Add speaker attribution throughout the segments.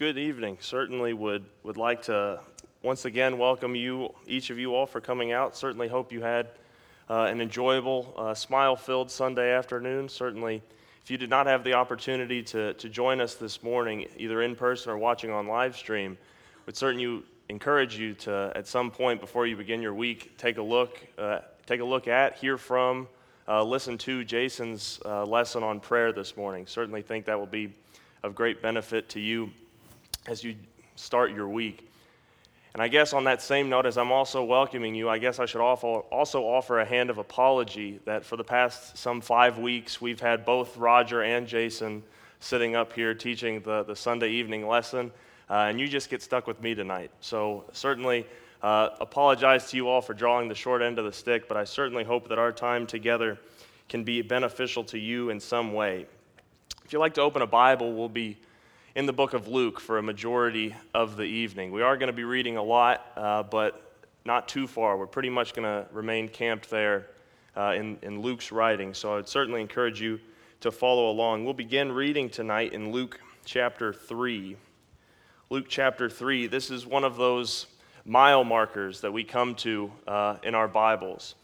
Speaker 1: good evening. Certainly would, would like to once again welcome you, each of you all, for coming out. Certainly hope you had uh, an enjoyable, uh, smile filled Sunday afternoon. Certainly, if you did not have the opportunity to, to join us this morning, either in person or watching on live stream, would certainly encourage you to, at some point before you begin your week, take a look, uh, take a look at, hear from, uh, listen to Jason's uh, lesson on prayer this morning. Certainly think that will be of great benefit to you as you start your week. And I guess on that same note, as I'm also welcoming you, I guess I should also offer a hand of apology that for the past some five weeks, we've had both Roger and Jason sitting up here teaching the, the Sunday evening lesson, uh, and you just get stuck with me tonight. So, certainly, uh, apologize to you all for drawing the short end of the stick, but I certainly hope that our time together can be beneficial to you in some way. If you'd like to open a Bible, we'll be in the book of Luke for a majority of the evening. We are going to be reading a lot, uh, but not too far. We're pretty much going to remain camped there uh, in, in Luke's writing, so I'd certainly encourage you to follow along. We'll begin reading tonight in Luke chapter 3. Luke chapter 3, this is one of those mile markers that we come to uh, in our Bibles.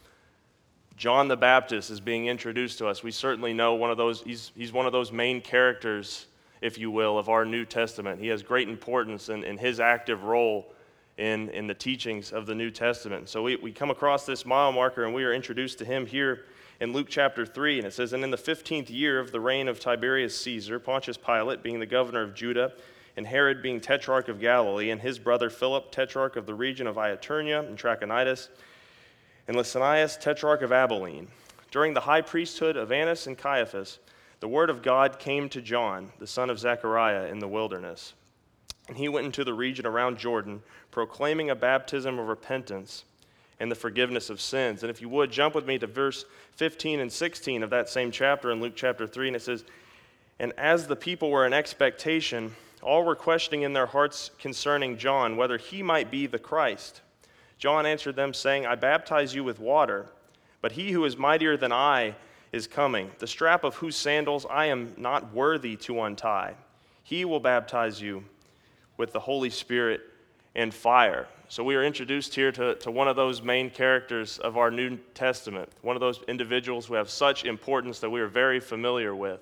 Speaker 1: John the Baptist is being introduced to us. We certainly know one of those, he's, he's one of those main characters, if you will, of our New Testament. He has great importance in, in his active role in, in the teachings of the New Testament. So we, we come across this mile marker and we are introduced to him here in Luke chapter 3. And it says, And in the 15th year of the reign of Tiberius Caesar, Pontius Pilate being the governor of Judah, and Herod being tetrarch of Galilee, and his brother Philip, tetrarch of the region of Ituraea and Trachonitis, and Lysanias, tetrarch of Abilene. During the high priesthood of Annas and Caiaphas, the word of God came to John, the son of Zechariah, in the wilderness. And he went into the region around Jordan, proclaiming a baptism of repentance and the forgiveness of sins. And if you would, jump with me to verse 15 and 16 of that same chapter in Luke chapter 3, and it says, And as the people were in expectation, all were questioning in their hearts concerning John whether he might be the Christ. John answered them, saying, I baptize you with water, but he who is mightier than I is coming, the strap of whose sandals I am not worthy to untie. He will baptize you with the Holy Spirit and fire. So we are introduced here to, to one of those main characters of our New Testament, one of those individuals who have such importance that we are very familiar with.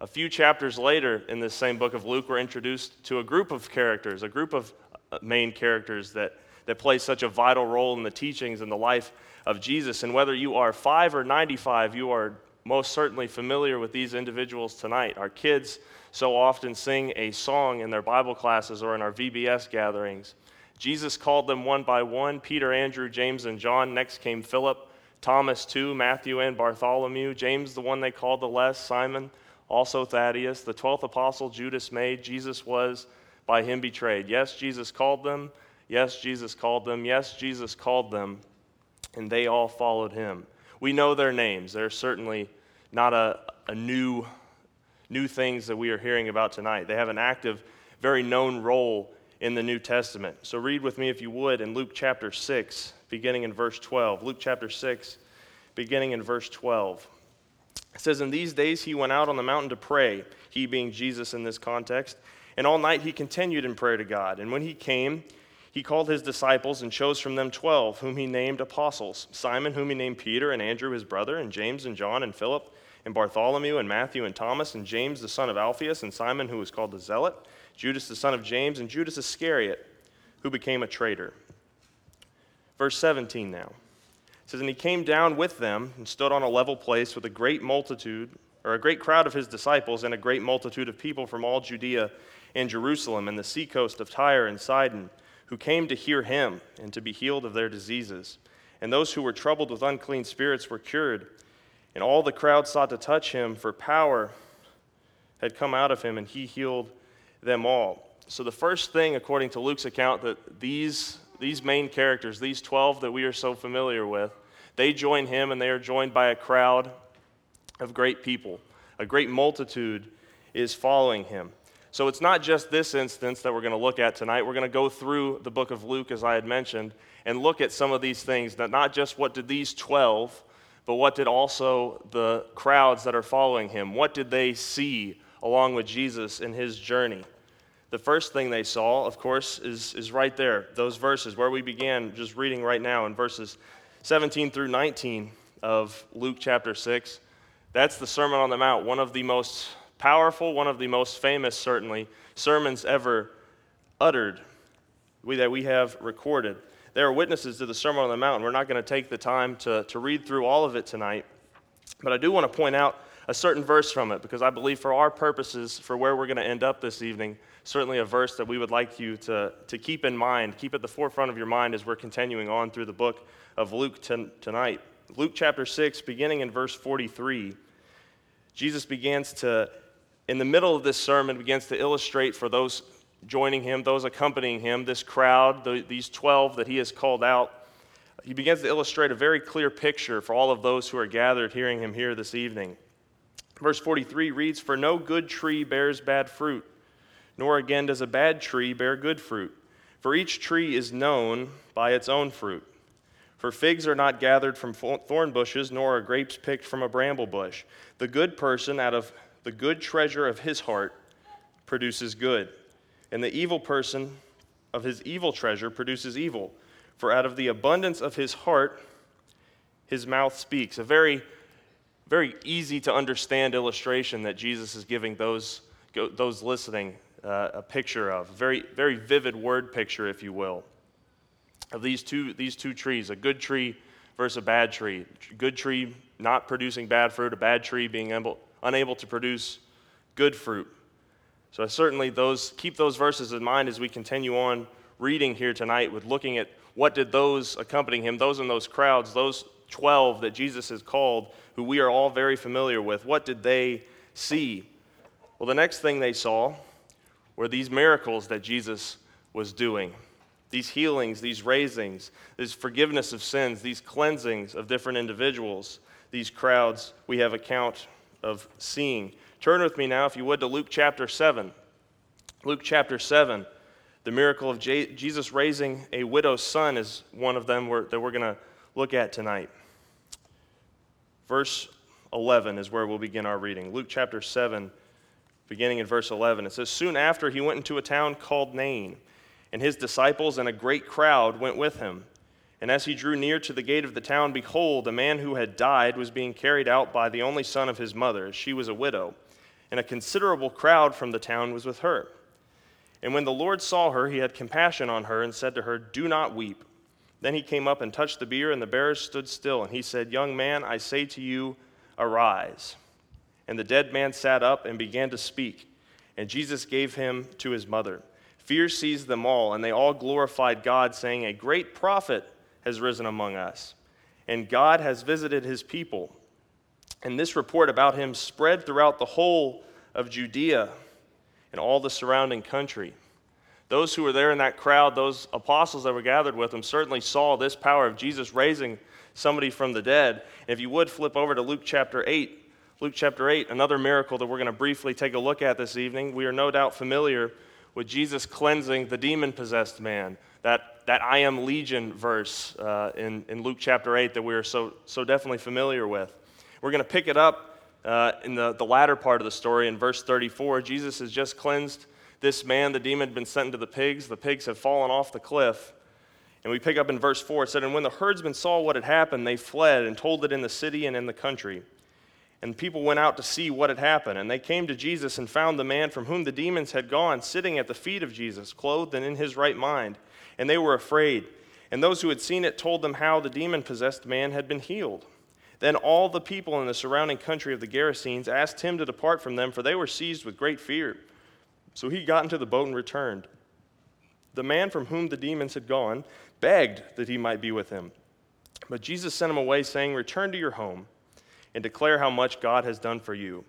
Speaker 1: A few chapters later in this same book of Luke, we're introduced to a group of characters, a group of uh, main characters that that plays such a vital role in the teachings and the life of Jesus. And whether you are five or 95, you are most certainly familiar with these individuals tonight. Our kids so often sing a song in their Bible classes or in our VBS gatherings. Jesus called them one by one Peter, Andrew, James, and John. Next came Philip, Thomas, too, Matthew, and Bartholomew. James, the one they called the less, Simon, also Thaddeus. The twelfth apostle, Judas, made. Jesus was by him betrayed. Yes, Jesus called them. Yes, Jesus called them. Yes, Jesus called them. And they all followed him. We know their names. They're certainly not a, a new, new things that we are hearing about tonight. They have an active, very known role in the New Testament. So read with me, if you would, in Luke chapter 6, beginning in verse 12. Luke chapter 6, beginning in verse 12. It says, In these days he went out on the mountain to pray, he being Jesus in this context, and all night he continued in prayer to God. And when he came, he called his disciples and chose from them twelve, whom he named apostles Simon, whom he named Peter, and Andrew his brother, and James and John and Philip, and Bartholomew and Matthew and Thomas, and James the son of Alphaeus, and Simon, who was called the Zealot, Judas the son of James, and Judas Iscariot, who became a traitor. Verse 17 now. It says, And he came down with them and stood on a level place with a great multitude, or a great crowd of his disciples, and a great multitude of people from all Judea and Jerusalem, and the seacoast of Tyre and Sidon who came to hear him and to be healed of their diseases. And those who were troubled with unclean spirits were cured. And all the crowd sought to touch him, for power had come out of him, and he healed them all. So, the first thing, according to Luke's account, that these, these main characters, these 12 that we are so familiar with, they join him, and they are joined by a crowd of great people. A great multitude is following him. So it's not just this instance that we're going to look at tonight. We're going to go through the book of Luke, as I had mentioned, and look at some of these things. That not just what did these 12, but what did also the crowds that are following him, what did they see along with Jesus in his journey? The first thing they saw, of course, is, is right there, those verses where we began just reading right now in verses 17 through 19 of Luke chapter 6. That's the Sermon on the Mount, one of the most powerful, one of the most famous, certainly, sermons ever uttered we, that we have recorded. There are witnesses to the Sermon on the Mount. We're not going to take the time to, to read through all of it tonight, but I do want to point out a certain verse from it because I believe for our purposes, for where we're going to end up this evening, certainly a verse that we would like you to, to keep in mind, keep at the forefront of your mind as we're continuing on through the book of Luke tonight. Luke chapter 6, beginning in verse 43, Jesus begins to, in the middle of this sermon, begins to illustrate for those joining him, those accompanying him, this crowd, the, these 12 that he has called out. He begins to illustrate a very clear picture for all of those who are gathered hearing him here this evening. Verse 43 reads For no good tree bears bad fruit, nor again does a bad tree bear good fruit. For each tree is known by its own fruit. For figs are not gathered from thorn bushes, nor are grapes picked from a bramble bush. The good person, out of the good treasure of his heart, produces good, and the evil person of his evil treasure produces evil. For out of the abundance of his heart, his mouth speaks. A very very easy to understand illustration that Jesus is giving those, those listening uh, a picture of. Very, very vivid word picture, if you will, of these two, these two trees a good tree versus a bad tree. Good tree not producing bad fruit, a bad tree being able, unable to produce good fruit. So, certainly, those, keep those verses in mind as we continue on reading here tonight with looking at what did those accompanying him, those in those crowds, those 12 that Jesus has called, who we are all very familiar with, what did they see? Well, the next thing they saw were these miracles that Jesus was doing these healings, these raisings, this forgiveness of sins, these cleansings of different individuals, these crowds we have account of seeing. Turn with me now, if you would, to Luke chapter 7. Luke chapter 7, the miracle of Jesus raising a widow's son is one of them that we're going to look at tonight. Verse 11 is where we'll begin our reading. Luke chapter 7, beginning in verse 11. It says, Soon after he went into a town called Nain, and his disciples and a great crowd went with him. And as he drew near to the gate of the town, behold, a man who had died was being carried out by the only son of his mother. She was a widow, and a considerable crowd from the town was with her. And when the Lord saw her, he had compassion on her and said to her, Do not weep. Then he came up and touched the bier, and the bearers stood still. And he said, Young man, I say to you, arise. And the dead man sat up and began to speak. And Jesus gave him to his mother. Fear seized them all, and they all glorified God, saying, A great prophet has risen among us, and God has visited his people. And this report about him spread throughout the whole of Judea and all the surrounding country. Those who were there in that crowd, those apostles that were gathered with him, certainly saw this power of Jesus raising somebody from the dead. if you would flip over to Luke chapter 8, Luke chapter 8, another miracle that we're going to briefly take a look at this evening. We are no doubt familiar with Jesus cleansing the demon possessed man. That, that I am legion verse uh, in, in Luke chapter 8 that we are so, so definitely familiar with. We're going to pick it up uh, in the, the latter part of the story in verse 34. Jesus has just cleansed this man, the demon, had been sent into the pigs. The pigs have fallen off the cliff. And we pick up in verse 4 it said, And when the herdsmen saw what had happened, they fled and told it in the city and in the country. And people went out to see what had happened. And they came to Jesus and found the man from whom the demons had gone sitting at the feet of Jesus, clothed and in his right mind. And they were afraid. And those who had seen it told them how the demon possessed man had been healed. Then all the people in the surrounding country of the Gerasenes asked him to depart from them, for they were seized with great fear. So he got into the boat and returned. The man from whom the demons had gone begged that he might be with him. But Jesus sent him away, saying, Return to your home and declare how much God has done for you.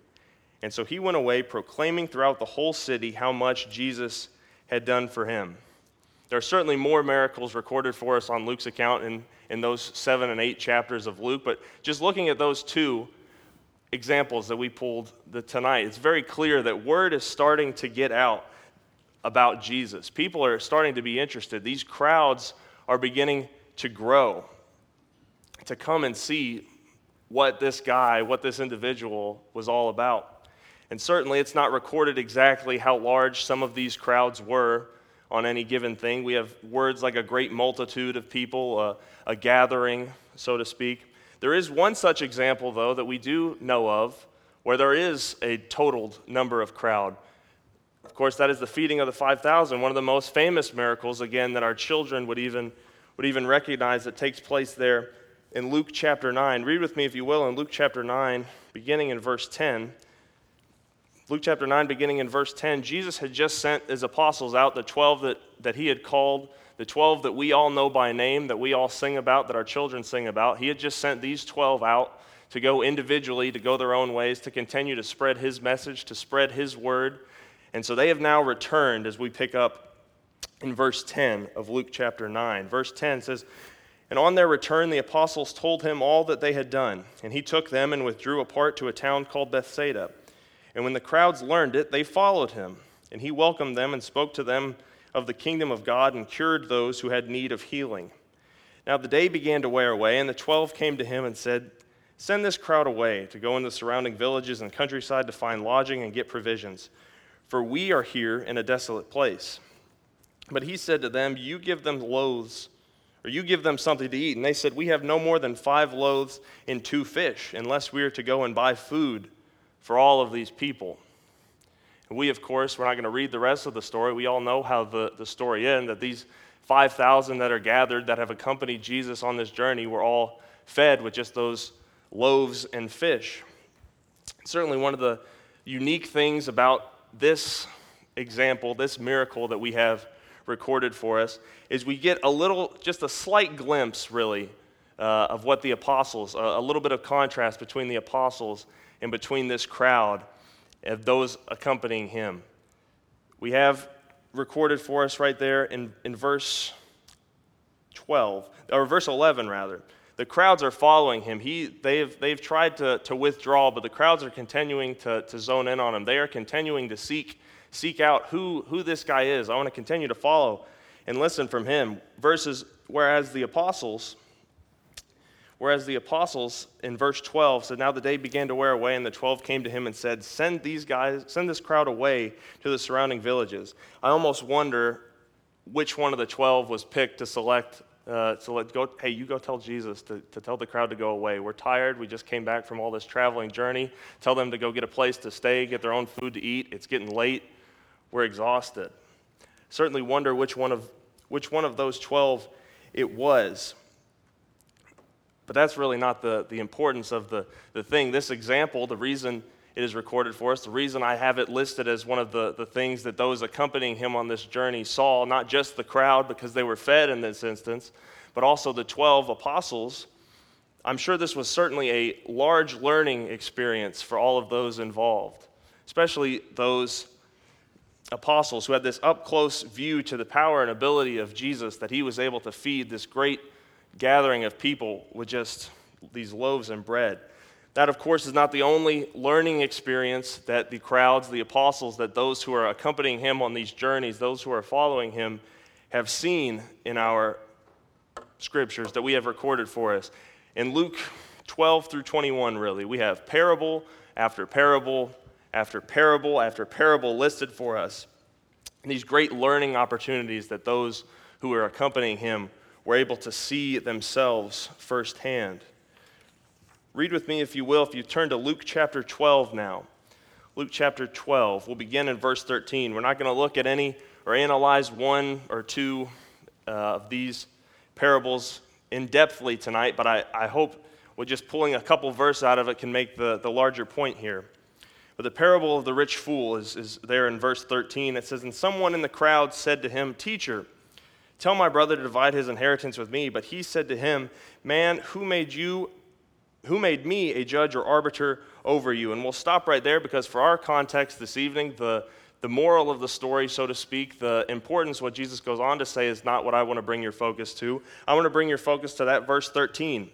Speaker 1: And so he went away, proclaiming throughout the whole city how much Jesus had done for him. There are certainly more miracles recorded for us on Luke's account in, in those seven and eight chapters of Luke, but just looking at those two, examples that we pulled the, tonight, it's very clear that word is starting to get out about Jesus. People are starting to be interested. These crowds are beginning to grow, to come and see what this guy, what this individual was all about. And certainly it's not recorded exactly how large some of these crowds were on any given thing. We have words like a great multitude of people, uh, a gathering, so to speak. There is one such example, though, that we do know of where there is a totaled number of crowd. Of course, that is the feeding of the 5,000, one of the most famous miracles, again, that our children would even, would even recognize that takes place there in Luke chapter 9. Read with me, if you will, in Luke chapter 9, beginning in verse 10. Luke chapter 9, beginning in verse 10, Jesus had just sent his apostles out, the 12 that, that he had called, the 12 that we all know by name, that we all sing about, that our children sing about. He had just sent these 12 out to go individually, to go their own ways, to continue to spread his message, to spread his word. And so they have now returned as we pick up in verse 10 of Luke chapter 9. Verse 10 says, And on their return, the apostles told him all that they had done. And he took them and withdrew apart to a town called Bethsaida. And when the crowds learned it, they followed him. And he welcomed them and spoke to them of the kingdom of God and cured those who had need of healing. Now the day began to wear away, and the twelve came to him and said, Send this crowd away to go in the surrounding villages and countryside to find lodging and get provisions, for we are here in a desolate place. But he said to them, You give them loaves, or you give them something to eat. And they said, We have no more than five loaves and two fish, unless we are to go and buy food for all of these people. And we, of course, we're not going to read the rest of the story. We all know how the, the story ends that these 5,000 that are gathered that have accompanied Jesus on this journey were all fed with just those loaves and fish. Certainly, one of the unique things about this example, this miracle that we have recorded for us, is we get a little, just a slight glimpse, really, uh, of what the apostles, a little bit of contrast between the apostles and between this crowd of those accompanying him. We have recorded for us right there in, in verse 12, or verse 11 rather. The crowds are following him. He, they've, they've tried to, to withdraw, but the crowds are continuing to, to zone in on him. They are continuing to seek, seek out who, who this guy is. I want to continue to follow and listen from him. Verses, whereas the apostles, Whereas the apostles in verse 12 said, Now the day began to wear away, and the 12 came to him and said, Send these guys, send this crowd away to the surrounding villages. I almost wonder which one of the 12 was picked to select, uh, select go, hey, you go tell Jesus to, to tell the crowd to go away. We're tired. We just came back from all this traveling journey. Tell them to go get a place to stay, get their own food to eat. It's getting late. We're exhausted. Certainly wonder which one of, which one of those 12 it was. But that's really not the, the importance of the, the thing. This example, the reason it is recorded for us, the reason I have it listed as one of the, the things that those accompanying him on this journey saw, not just the crowd because they were fed in this instance, but also the 12 apostles. I'm sure this was certainly a large learning experience for all of those involved, especially those apostles who had this up close view to the power and ability of Jesus that he was able to feed this great gathering of people with just these loaves and bread. That, of course, is not the only learning experience that the crowds, the apostles, that those who are accompanying him on these journeys, those who are following him, have seen in our scriptures that we have recorded for us. In Luke 12 through 21, really, we have parable after parable after parable after parable listed for us. And these great learning opportunities that those who are accompanying him were able to see themselves firsthand. Read with me, if you will, if you turn to Luke chapter 12 now. Luke chapter 12. We'll begin in verse 13. We're not going to look at any or analyze one or two uh, of these parables in depthly tonight, but I, I hope with just pulling a couple verses out of it can make the, the larger point here. But the parable of the rich fool is, is there in verse 13. It says, And someone in the crowd said to him, Teacher, Tell my brother to divide his inheritance with me. But he said to him, Man, who made you who made me a judge or arbiter over you? And we'll stop right there because for our context this evening, the, the moral of the story, so to speak, the importance, what Jesus goes on to say, is not what I want to bring your focus to. I want to bring your focus to that verse 13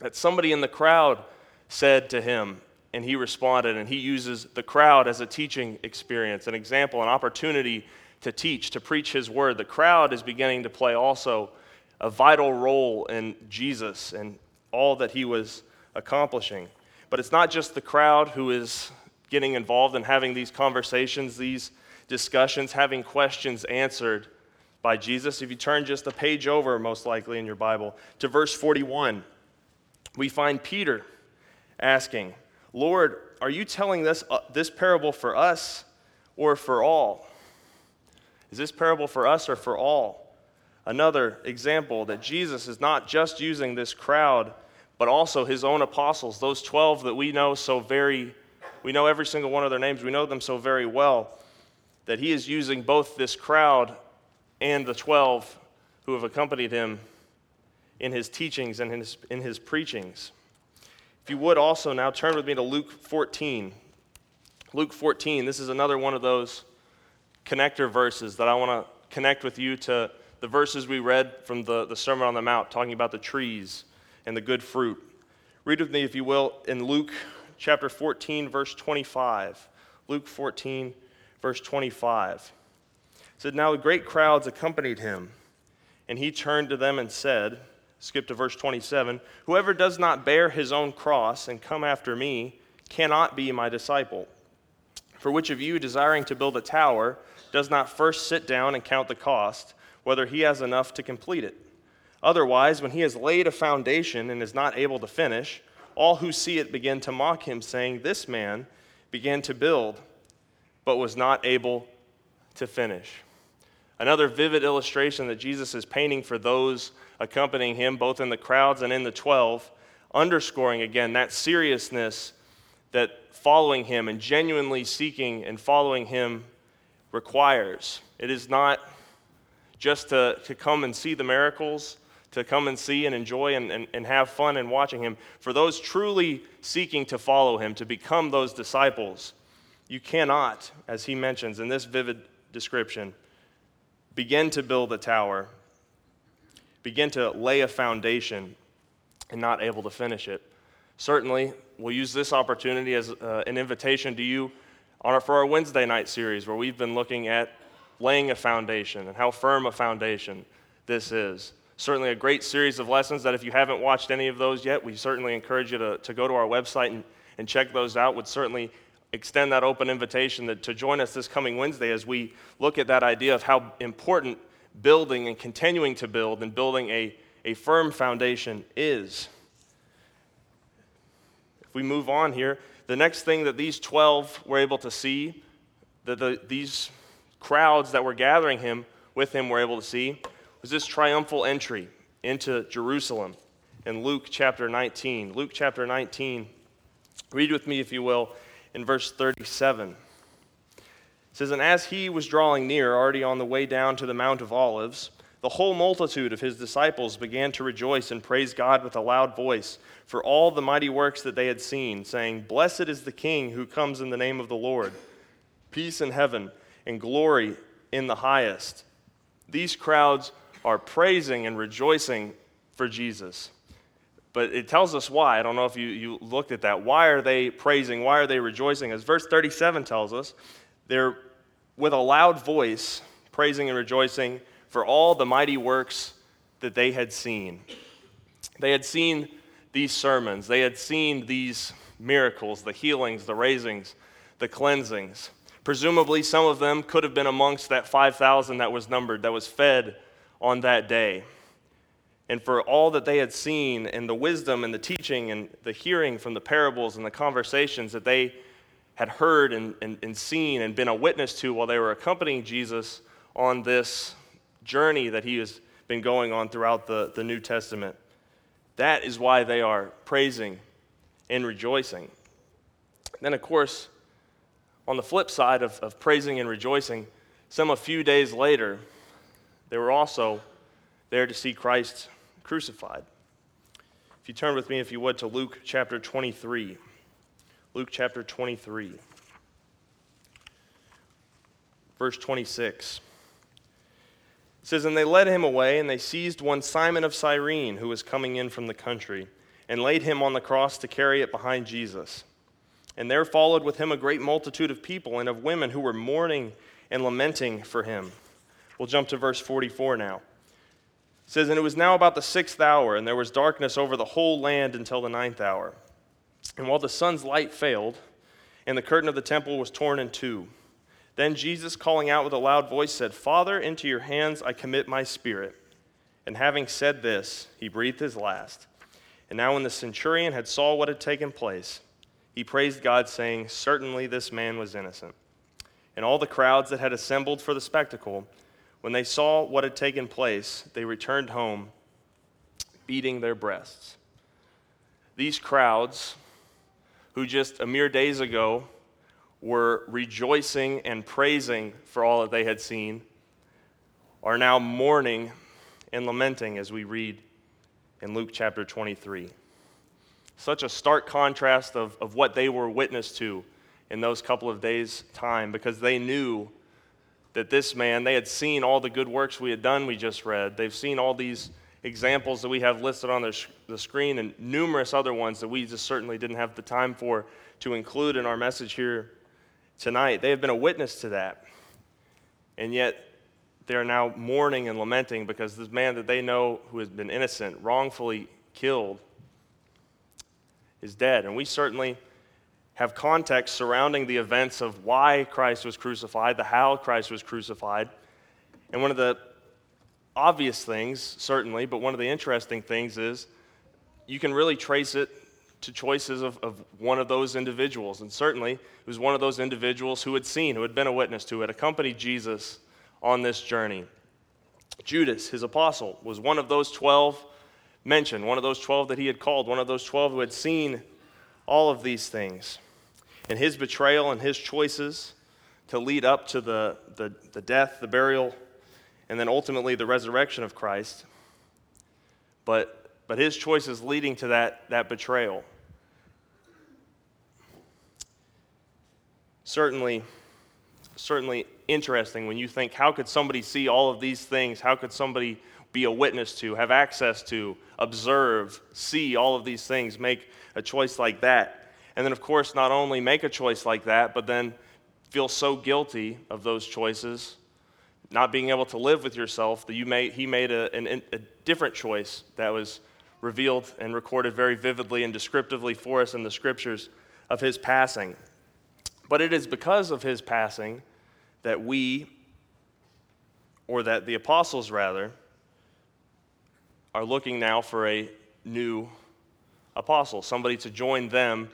Speaker 1: that somebody in the crowd said to him, and he responded, and he uses the crowd as a teaching experience, an example, an opportunity to teach, to preach his word. The crowd is beginning to play also a vital role in Jesus and all that he was accomplishing. But it's not just the crowd who is getting involved and having these conversations, these discussions, having questions answered by Jesus. If you turn just a page over, most likely in your Bible, to verse 41, we find Peter asking, Lord, are you telling this, uh, this parable for us or for all? Is this parable for us or for all? Another example that Jesus is not just using this crowd, but also his own apostles, those 12 that we know so very, we know every single one of their names, we know them so very well, that he is using both this crowd and the 12 who have accompanied him in his teachings and in his, in his preachings. If you would also now turn with me to Luke 14. Luke 14, this is another one of those connector verses that I want to connect with you to the verses we read from the, the Sermon on the Mount, talking about the trees and the good fruit. Read with me, if you will, in Luke chapter 14, verse 25. Luke 14, verse 25. It said, Now the great crowds accompanied him, and he turned to them and said, Skip to verse 27 Whoever does not bear his own cross and come after me cannot be my disciple. For which of you, desiring to build a tower, does not first sit down and count the cost, whether he has enough to complete it? Otherwise, when he has laid a foundation and is not able to finish, all who see it begin to mock him, saying, This man began to build, but was not able to finish. Another vivid illustration that Jesus is painting for those accompanying him, both in the crowds and in the 12, underscoring again that seriousness that following him and genuinely seeking and following him requires. It is not just to, to come and see the miracles, to come and see and enjoy and, and, and have fun in watching him. For those truly seeking to follow him, to become those disciples, you cannot, as he mentions in this vivid description, begin to build a tower begin to lay a foundation and not able to finish it. Certainly, we'll use this opportunity as uh, an invitation to you our, for our Wednesday night series, where we've been looking at laying a foundation and how firm a foundation this is. Certainly, a great series of lessons that if you haven't watched any of those yet, we certainly encourage you to, to go to our website and, and check those out. Would certainly extend that open invitation that, to join us this coming Wednesday as we look at that idea of how important building and continuing to build and building a, a firm foundation is. If we move on here, the next thing that these 12 were able to see, that the, these crowds that were gathering him with him were able to see, was this triumphal entry into Jerusalem in Luke chapter 19. Luke chapter 19, read with me, if you will, in verse 37 says, And as he was drawing near, already on the way down to the Mount of Olives, the whole multitude of his disciples began to rejoice and praise God with a loud voice for all the mighty works that they had seen, saying, Blessed is the King who comes in the name of the Lord, peace in heaven and glory in the highest. These crowds are praising and rejoicing for Jesus. But it tells us why. I don't know if you, you looked at that. Why are they praising? Why are they rejoicing? As verse 37 tells us, they're with a loud voice praising and rejoicing for all the mighty works that they had seen. They had seen these sermons, they had seen these miracles, the healings, the raisings, the cleansings. Presumably, some of them could have been amongst that 5,000 that was numbered, that was fed on that day. And for all that they had seen, and the wisdom and the teaching and the hearing from the parables and the conversations that they had heard and, and, and seen and been a witness to while they were accompanying Jesus on this journey that he has been going on throughout the, the New Testament. That is why they are praising and rejoicing. Then, of course, on the flip side of, of praising and rejoicing, some a few days later, they were also there to see Christ crucified. If you turn with me, if you would, to Luke chapter 23. Luke chapter 23, verse 26. It says, And they led him away, and they seized one Simon of Cyrene, who was coming in from the country, and laid him on the cross to carry it behind Jesus. And there followed with him a great multitude of people and of women who were mourning and lamenting for him. We'll jump to verse 44 now. It says, And it was now about the sixth hour, and there was darkness over the whole land until the ninth hour. And while the sun's light failed, and the curtain of the temple was torn in two. Then Jesus, calling out with a loud voice, said, Father, into your hands I commit my spirit. And having said this, he breathed his last. And now, when the centurion had saw what had taken place, he praised God, saying, Certainly this man was innocent. And all the crowds that had assembled for the spectacle, when they saw what had taken place, they returned home, beating their breasts. These crowds, who just a mere days ago were rejoicing and praising for all that they had seen, are now mourning and lamenting as we read in Luke chapter 23. Such a stark contrast of, of what they were witness to in those couple of days' time because they knew that this man, they had seen all the good works we had done, we just read. They've seen all these examples that we have listed on the, sh- the screen and numerous other ones that we just certainly didn't have the time for to include in our message here tonight. They have been a witness to that. And yet, they are now mourning and lamenting because this man that they know who has been innocent, wrongfully killed, is dead. And we certainly have context surrounding the events of why Christ was crucified, the how Christ was crucified. And one of the obvious things, certainly, but one of the interesting things is you can really trace it to choices of, of one of those individuals. And certainly, it was one of those individuals who had seen, who had been a witness to, who had accompanied Jesus on this journey. Judas, his apostle, was one of those 12 mentioned, one of those 12 that he had called, one of those 12 who had seen all of these things. And his betrayal and his choices to lead up to the, the, the death, the burial, and then ultimately the resurrection of Christ. But, but his choices leading to that, that betrayal. Certainly, certainly interesting when you think, how could somebody see all of these things? How could somebody be a witness to, have access to, observe, see all of these things, make a choice like that? And then, of course, not only make a choice like that, but then feel so guilty of those choices not being able to live with yourself, that you made, he made a, an, a different choice that was revealed and recorded very vividly and descriptively for us in the scriptures of his passing. But it is because of his passing that we, or that the apostles rather, are looking now for a new apostle, somebody to join them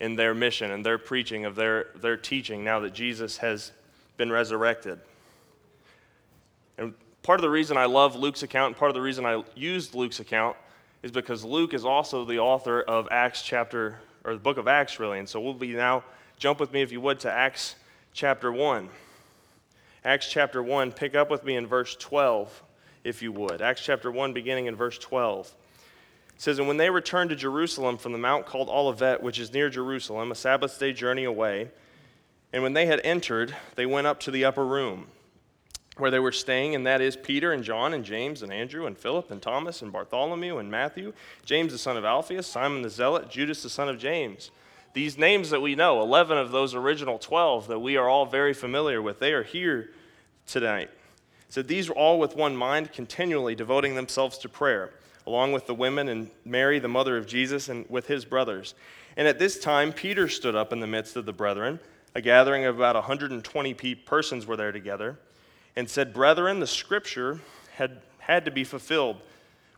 Speaker 1: in their mission and their preaching of their, their teaching now that Jesus has been resurrected. And part of the reason I love Luke's account, and part of the reason I used Luke's account, is because Luke is also the author of Acts chapter, or the book of Acts, really. And so we'll be now, jump with me if you would to Acts chapter 1. Acts chapter 1, pick up with me in verse 12, if you would. Acts chapter 1, beginning in verse 12. It says, And when they returned to Jerusalem from the mount called Olivet, which is near Jerusalem, a Sabbath day journey away, and when they had entered, they went up to the upper room where they were staying, and that is Peter and John and James and Andrew and Philip and Thomas and Bartholomew and Matthew, James the son of Alphaeus, Simon the Zealot, Judas the son of James. These names that we know, 11 of those original 12 that we are all very familiar with, they are here tonight. So these were all with one mind, continually devoting themselves to prayer, along with the women and Mary, the mother of Jesus, and with his brothers. And at this time, Peter stood up in the midst of the brethren. A gathering of about 120 persons were there together and said, Brethren, the scripture had, had to be fulfilled,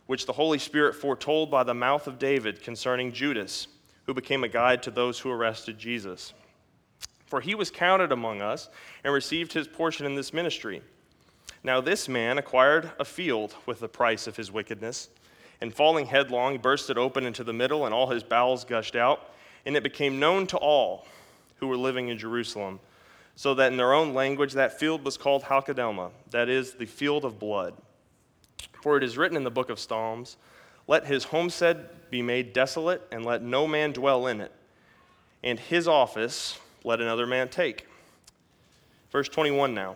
Speaker 1: which the Holy Spirit foretold by the mouth of David concerning Judas, who became a guide to those who arrested Jesus. For he was counted among us and received his portion in this ministry. Now, this man acquired a field with the price of his wickedness, and falling headlong, burst it open into the middle, and all his bowels gushed out, and it became known to all who were living in Jerusalem so that in their own language that field was called Hakeldama, that is, the field of blood. For it is written in the book of Psalms, Let his homestead be made desolate, and let no man dwell in it, and his office let another man take. Verse 21 now.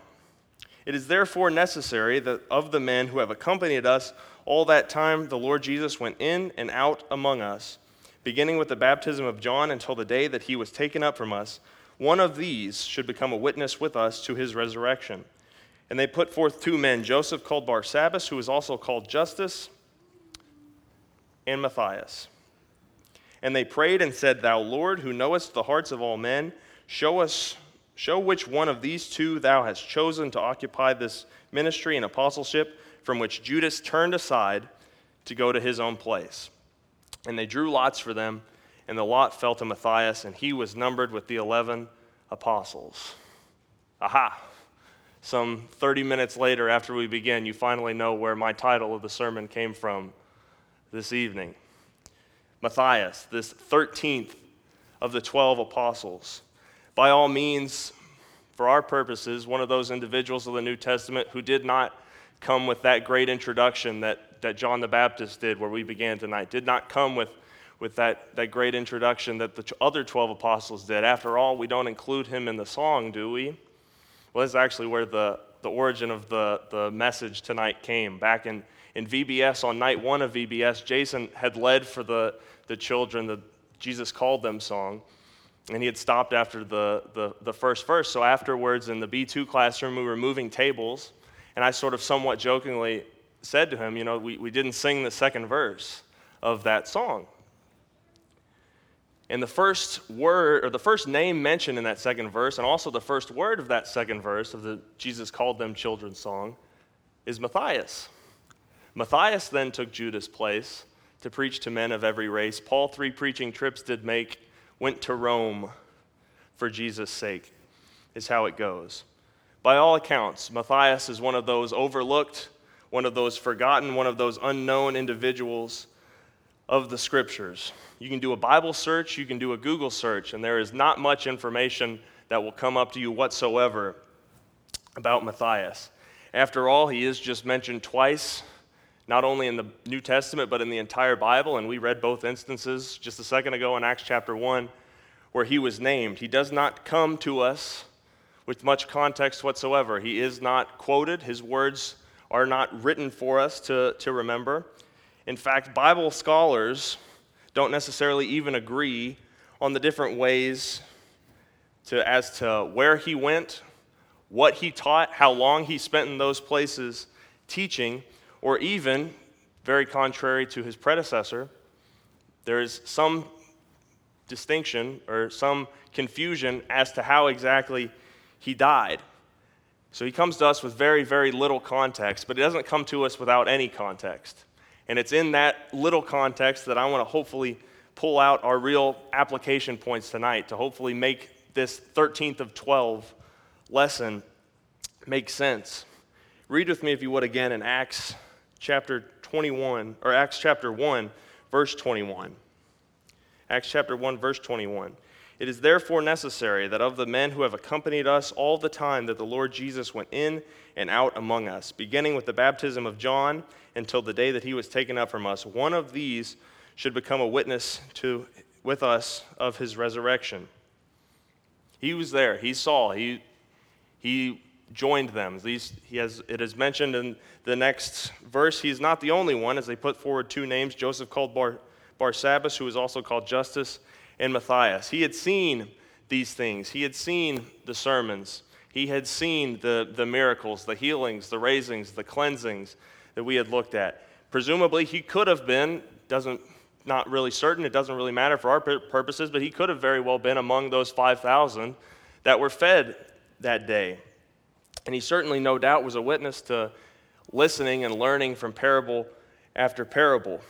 Speaker 1: It is therefore necessary that of the men who have accompanied us all that time the Lord Jesus went in and out among us, beginning with the baptism of John until the day that he was taken up from us one of these should become a witness with us to his resurrection. And they put forth two men, Joseph called Barsabbas, who was also called Justus, and Matthias. And they prayed and said, Thou Lord, who knowest the hearts of all men, Show us, show which one of these two thou hast chosen to occupy this ministry and apostleship from which Judas turned aside to go to his own place. And they drew lots for them, and the lot fell to Matthias, and he was numbered with the eleven apostles. Aha! Some 30 minutes later, after we begin, you finally know where my title of the sermon came from this evening. Matthias, this 13th of the 12 apostles. By all means, for our purposes, one of those individuals of the New Testament who did not come with that great introduction that, that John the Baptist did, where we began tonight, did not come with, with that, that great introduction that the other 12 apostles did. After all, we don't include him in the song, do we? Well, that's actually where the, the origin of the, the message tonight came. Back in, in VBS, on night one of VBS, Jason had led for the, the children the Jesus Called Them song, and he had stopped after the, the, the first verse. So afterwards, in the B2 classroom, we were moving tables, and I sort of somewhat jokingly said to him, You know, we, we didn't sing the second verse of that song. And the first word, or the first name mentioned in that second verse, and also the first word of that second verse of the Jesus Called Them Children's song, is Matthias. Matthias then took Judas' place to preach to men of every race. Paul, three preaching trips did make, went to Rome for Jesus' sake, is how it goes. By all accounts, Matthias is one of those overlooked, one of those forgotten, one of those unknown individuals of the scriptures. You can do a Bible search, you can do a Google search, and there is not much information that will come up to you whatsoever about Matthias. After all, he is just mentioned twice, not only in the New Testament, but in the entire Bible, and we read both instances just a second ago in Acts chapter 1, where he was named. He does not come to us with much context whatsoever. He is not quoted, his words are not written for us to, to remember. In fact, Bible scholars don't necessarily even agree on the different ways to, as to where he went, what he taught, how long he spent in those places teaching, or even, very contrary to his predecessor, there is some distinction or some confusion as to how exactly he died. So he comes to us with very, very little context, but he doesn't come to us without any context. And it's in that little context that I want to hopefully pull out our real application points tonight to hopefully make this 13th of 12 lesson make sense. Read with me, if you would, again in Acts chapter 21, or Acts chapter 1, verse 21. Acts chapter 1, verse 21. It is therefore necessary that of the men who have accompanied us all the time that the Lord Jesus went in and out among us, beginning with the baptism of John until the day that he was taken up from us, one of these should become a witness to, with us of his resurrection. He was there, he saw, he, he joined them. These, he has, it is mentioned in the next verse. He's not the only one, as they put forward two names Joseph called Bar, Barsabbas, who is also called Justus, and Matthias. He had seen these things, he had seen the sermons, he had seen the, the miracles, the healings, the raisings, the cleansings that we had looked at. Presumably, he could have been, doesn't not really certain, it doesn't really matter for our purposes, but he could have very well been among those 5,000 that were fed that day. And he certainly, no doubt, was a witness to listening and learning from parable after parable.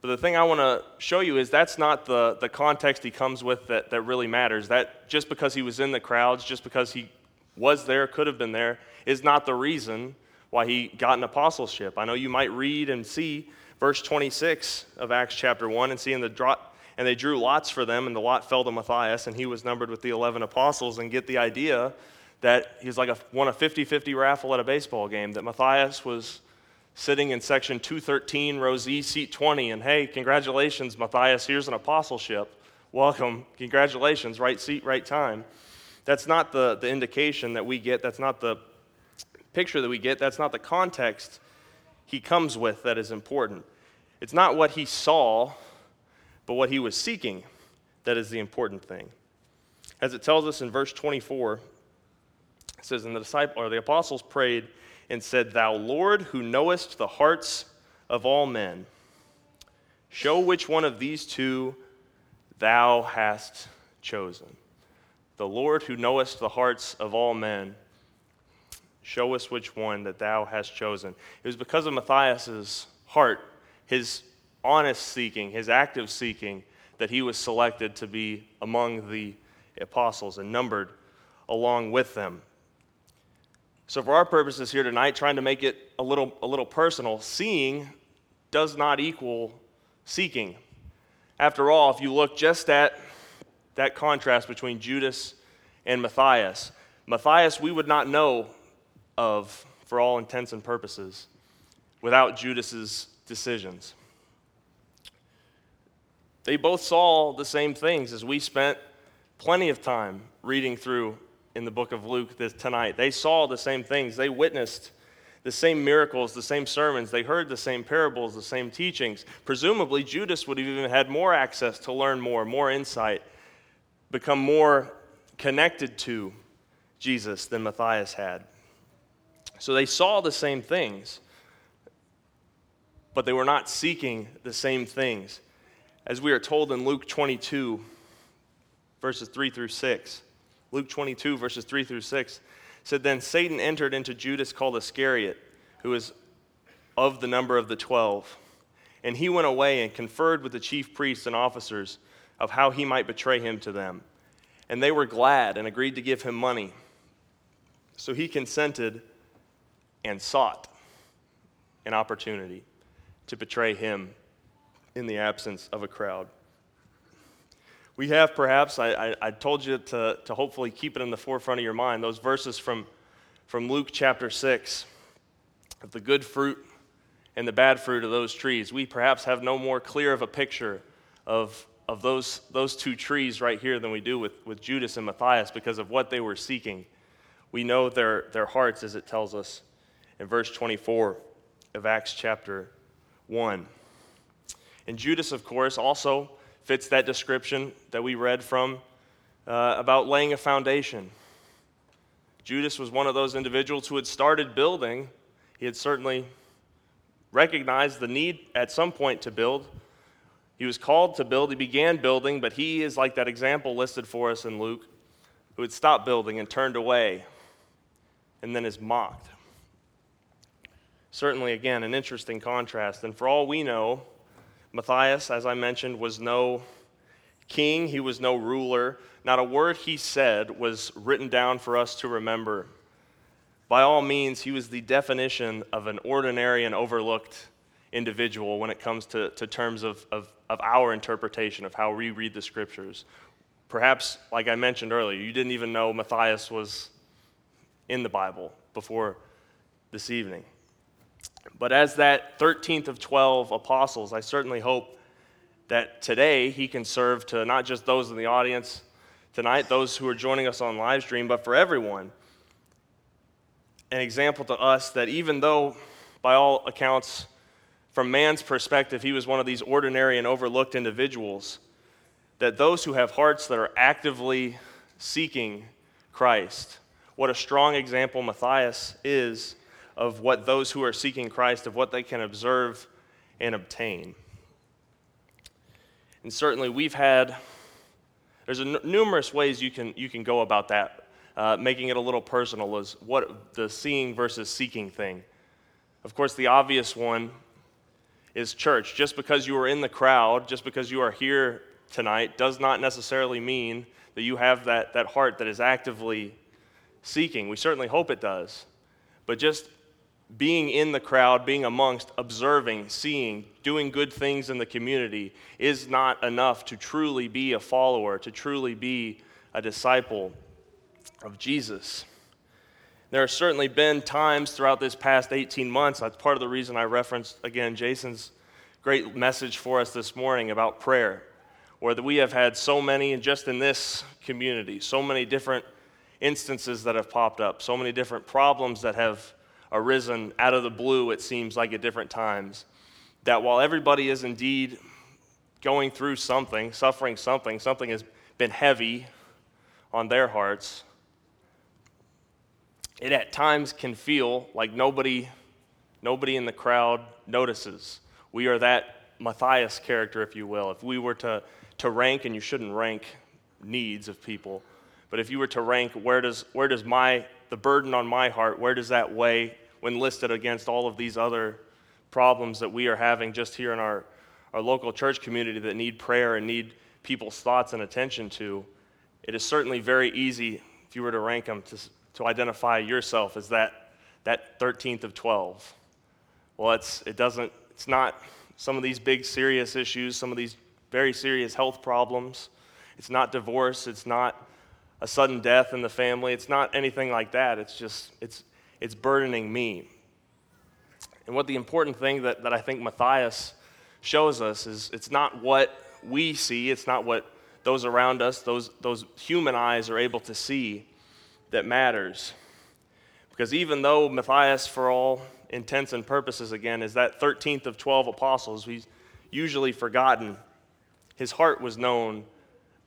Speaker 1: But the thing I want to show you is that's not the, the context he comes with that, that really matters. That just because he was in the crowds, just because he was there, could have been there, is not the reason why he got an apostleship. I know you might read and see verse 26 of Acts chapter 1 and see in the drop, and they drew lots for them, and the lot fell to Matthias, and he was numbered with the 11 apostles, and get the idea that he's like a, won a 50 50 raffle at a baseball game, that Matthias was sitting in section 213, row Z, seat 20, and hey, congratulations, Matthias, here's an apostleship. Welcome, congratulations, right seat, right time. That's not the, the indication that we get, that's not the picture that we get, that's not the context he comes with that is important. It's not what he saw, but what he was seeking that is the important thing. As it tells us in verse 24, it says, And the disciple or the apostles prayed and said, Thou Lord, who knowest the hearts of all men, show which one of these two thou hast chosen. the Lord who knowest the hearts of all men, show us which one that thou hast chosen. It was because of Matthias's heart, his honest seeking, his active seeking, that he was selected to be among the apostles and numbered along with them. So, for our purposes here tonight, trying to make it a little, a little personal, seeing does not equal seeking. After all, if you look just at that contrast between Judas and Matthias, Matthias we would not know of for all intents and purposes without Judas's decisions. They both saw the same things as we spent plenty of time reading through in the book of Luke this, tonight. They saw the same things. They witnessed the same miracles, the same sermons. They heard the same parables, the same teachings. Presumably, Judas would have even had more access to learn more, more insight, become more connected to Jesus than Matthias had. So they saw the same things, but they were not seeking the same things. As we are told in Luke 22, verses 3 through 6. Luke 22, verses 3 through 6 said, Then Satan entered into Judas called Iscariot, who was of the number of the twelve. And he went away and conferred with the chief priests and officers of how he might betray him to them. And they were glad and agreed to give him money. So he consented and sought an opportunity to betray him in the absence of a crowd. We have perhaps, I, I, I, told you to, to hopefully keep it in the forefront of your mind, those verses from, from Luke chapter 6 of the good fruit and the bad fruit of those trees. We perhaps have no more clear of a picture of, of those, those two trees right here than we do with, with Judas and Matthias because of what they were seeking. We know their, their hearts, as it tells us in verse 24 of Acts chapter 1. And Judas, of course, also fits that description that we read from uh, about laying a foundation. Judas was one of those individuals who had started building. He had certainly recognized the need at some point to build. He was called to build. He began building, but he is like that example listed for us in Luke, who had stopped building and turned away and then is mocked. Certainly, again, an interesting contrast. And for all we know, Matthias, as I mentioned, was no king, he was no ruler. Not a word he said was written down for us to remember. By all means, he was the definition of an ordinary and overlooked individual when it comes to, to terms of, of, of our interpretation of how we read the scriptures. Perhaps, like I mentioned earlier, you didn't even know Matthias was in the Bible before this evening. But as that 13th of 12 apostles, I certainly hope that today he can serve to not just those in the audience tonight, those who are joining us on live stream, but for everyone. An example to us that even though, by all accounts, from man's perspective, he was one of these ordinary and overlooked individuals, that those who have hearts that are actively seeking Christ, what a strong example Matthias is of what those who are seeking Christ, of what they can observe and obtain. And certainly we've had, there's numerous ways you can, you can go about that, uh, making it a little personal is what the seeing versus seeking thing. Of course, the obvious one is church. Just because you are in the crowd, just because you are here tonight, does not necessarily mean that you have that, that heart that is actively seeking. We certainly hope it does. But just being in the crowd, being amongst, observing, seeing, doing good things in the community is not enough to truly be a follower, to truly be a disciple of Jesus. There have certainly been times throughout this past 18 months, that's part of the reason I referenced again Jason's great message for us this morning about prayer, where we have had so many, and just in this community, so many different instances that have popped up, so many different problems that have arisen out of the blue, it seems like at different times. That while everybody is indeed going through something, suffering something, something has been heavy on their hearts, it at times can feel like nobody, nobody in the crowd notices. We are that Matthias character, if you will. If we were to, to rank, and you shouldn't rank needs of people, But if you were to rank where does, where does my, the burden on my heart, where does that weigh when listed against all of these other problems that we are having just here in our, our local church community that need prayer and need people's thoughts and attention to, it is certainly very easy, if you were to rank them, to, to identify yourself as that, that 13th of 12. Well, it's, it doesn't, it's not some of these big serious issues, some of these very serious health problems. It's not divorce. It's not a sudden death in the family. It's not anything like that. It's just, it's, it's burdening me. And what the important thing that, that I think Matthias shows us is it's not what we see, it's not what those around us, those, those human eyes are able to see that matters. Because even though Matthias, for all intents and purposes, again, is that 13th of 12 apostles, he's usually forgotten, his heart was known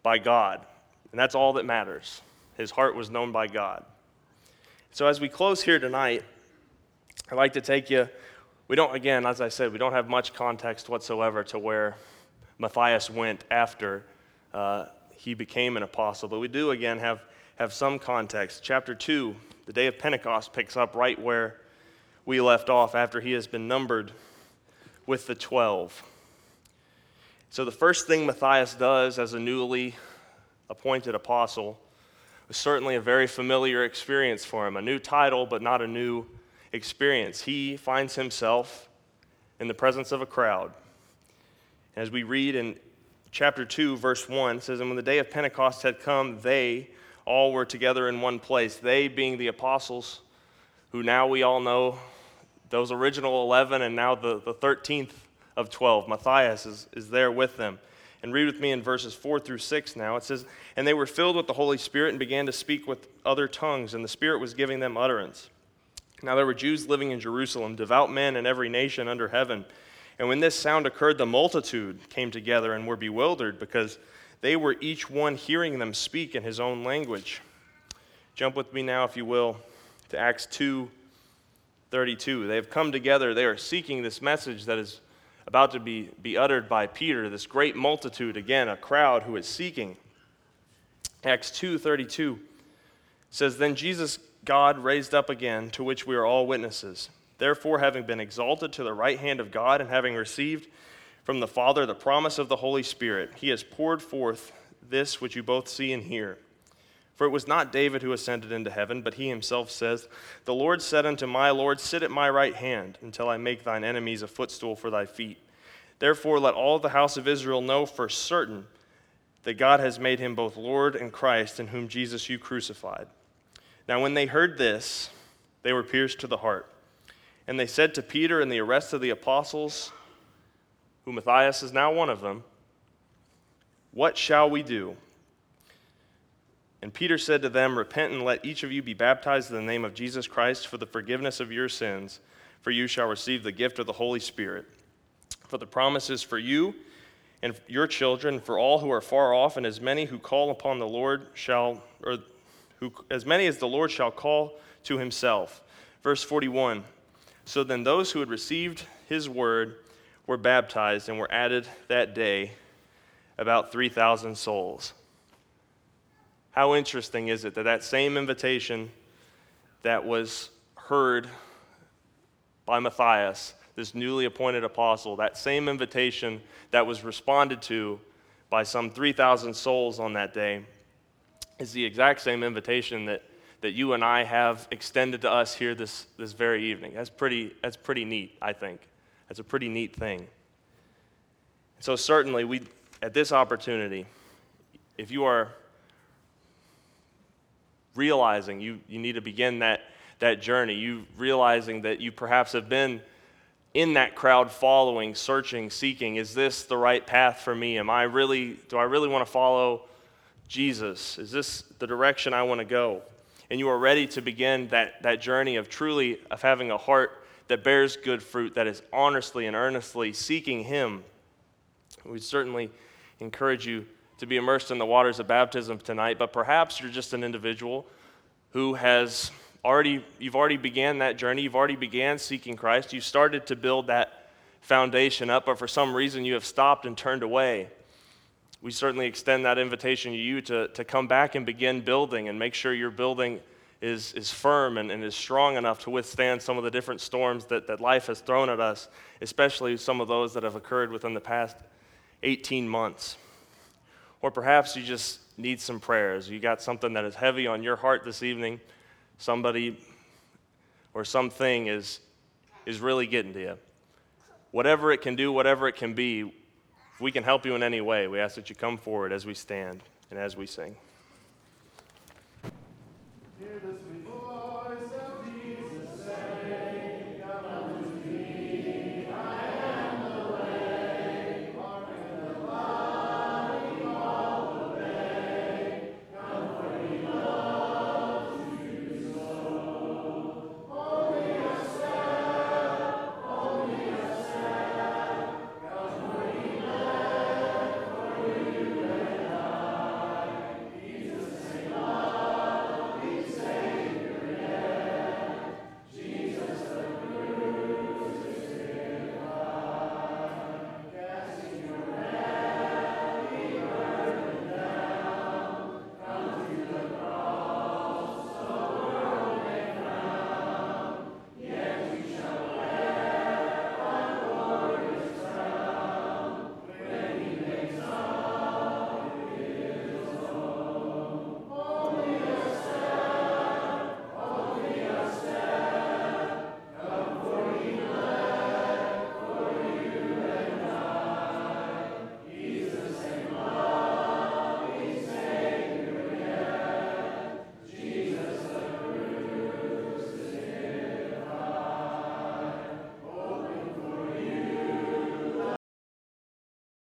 Speaker 1: by God. And that's all that matters. His heart was known by God. So as we close here tonight, I'd like to take you. We don't, again, as I said, we don't have much context whatsoever to where Matthias went after uh, he became an apostle, but we do, again, have, have some context. Chapter 2, the day of Pentecost, picks up right where we left off after he has been numbered with the 12. So, the first thing Matthias does as a newly appointed apostle was certainly a very familiar experience for him. A new title, but not a new experience. He finds himself in the presence of a crowd. As we read in chapter 2, verse 1, it says, And when the day of Pentecost had come, they all were together in one place. They being the apostles, who now we all know, those original 11 and now the, the 13th of 12. Matthias is, is there with them. And read with me in verses 4 through 6 now. It says, And they were filled with the Holy Spirit and began to speak with other tongues, and the Spirit was giving them utterance. Now there were Jews living in Jerusalem, devout men in every nation under heaven. And when this sound occurred, the multitude came together and were bewildered because they were each one hearing them speak in his own language. Jump with me now, if you will, to Acts 2 32. They have come together. They are seeking this message that is about to be, be uttered by Peter, this great multitude, again, a crowd who is seeking. Acts 2:32 says, Then Jesus, God, raised up again, to which we are all witnesses. Therefore, having been exalted to the right hand of God and having received from the Father the promise of the Holy Spirit, he has poured forth this which you both see and hear. For it was not David who ascended into heaven, but he himself says, The Lord said unto my Lord, Sit at my right hand until I make thine enemies a footstool for thy feet. Therefore, let all the house of Israel know for certain that God has made him both Lord and Christ, in whom Jesus you crucified. Now, when they heard this, they were pierced to the heart. And they said to Peter and the rest of the apostles, who Matthias is now one of them, What shall we do? And Peter said to them, Repent and let each of you be baptized in the name of Jesus Christ for the forgiveness of your sins, for you shall receive the gift of the Holy Spirit. For the promise is for you and your children, for all who are far off, and as many who call upon the Lord shall, or who, as many as the Lord shall call to himself. Verse 41. So then those who had received his word were baptized and were added that day about 3,000 souls. How interesting is it that that same invitation that was heard by Matthias, this newly appointed apostle, that same invitation that was responded to by some 3,000 souls on that day, is the exact same invitation that that you and I have extended to us here this, this very evening. That's pretty, that's pretty neat, I think. That's a pretty neat thing. So, certainly, we, at this opportunity, if you are realizing you, you need to begin that, that journey, you realizing that you perhaps have been in that crowd following, searching, seeking, is this the right path for me? Am I really, do I really want to follow Jesus? Is this the direction I want to go? and you are ready to begin that, that journey of truly of having a heart that bears good fruit, that is honestly and earnestly seeking Him, we certainly encourage you to be immersed in the waters of baptism tonight. But perhaps you're just an individual who has already you've already began that journey. You've already began seeking Christ. You started to build that foundation up, but for some reason you have stopped and turned away. we certainly extend that invitation to you to, to come back and begin building and make sure your building is, is firm and, and is strong enough to withstand some of the different storms that, that life has thrown at us, especially some of those that have occurred within the past 18 months. Or perhaps you just need some prayers. You got something that is heavy on your heart this evening. Somebody or something is, is really getting to you. Whatever it can do, whatever it can be, if we can help you in any way, we ask that you come forward as we stand and as we sing.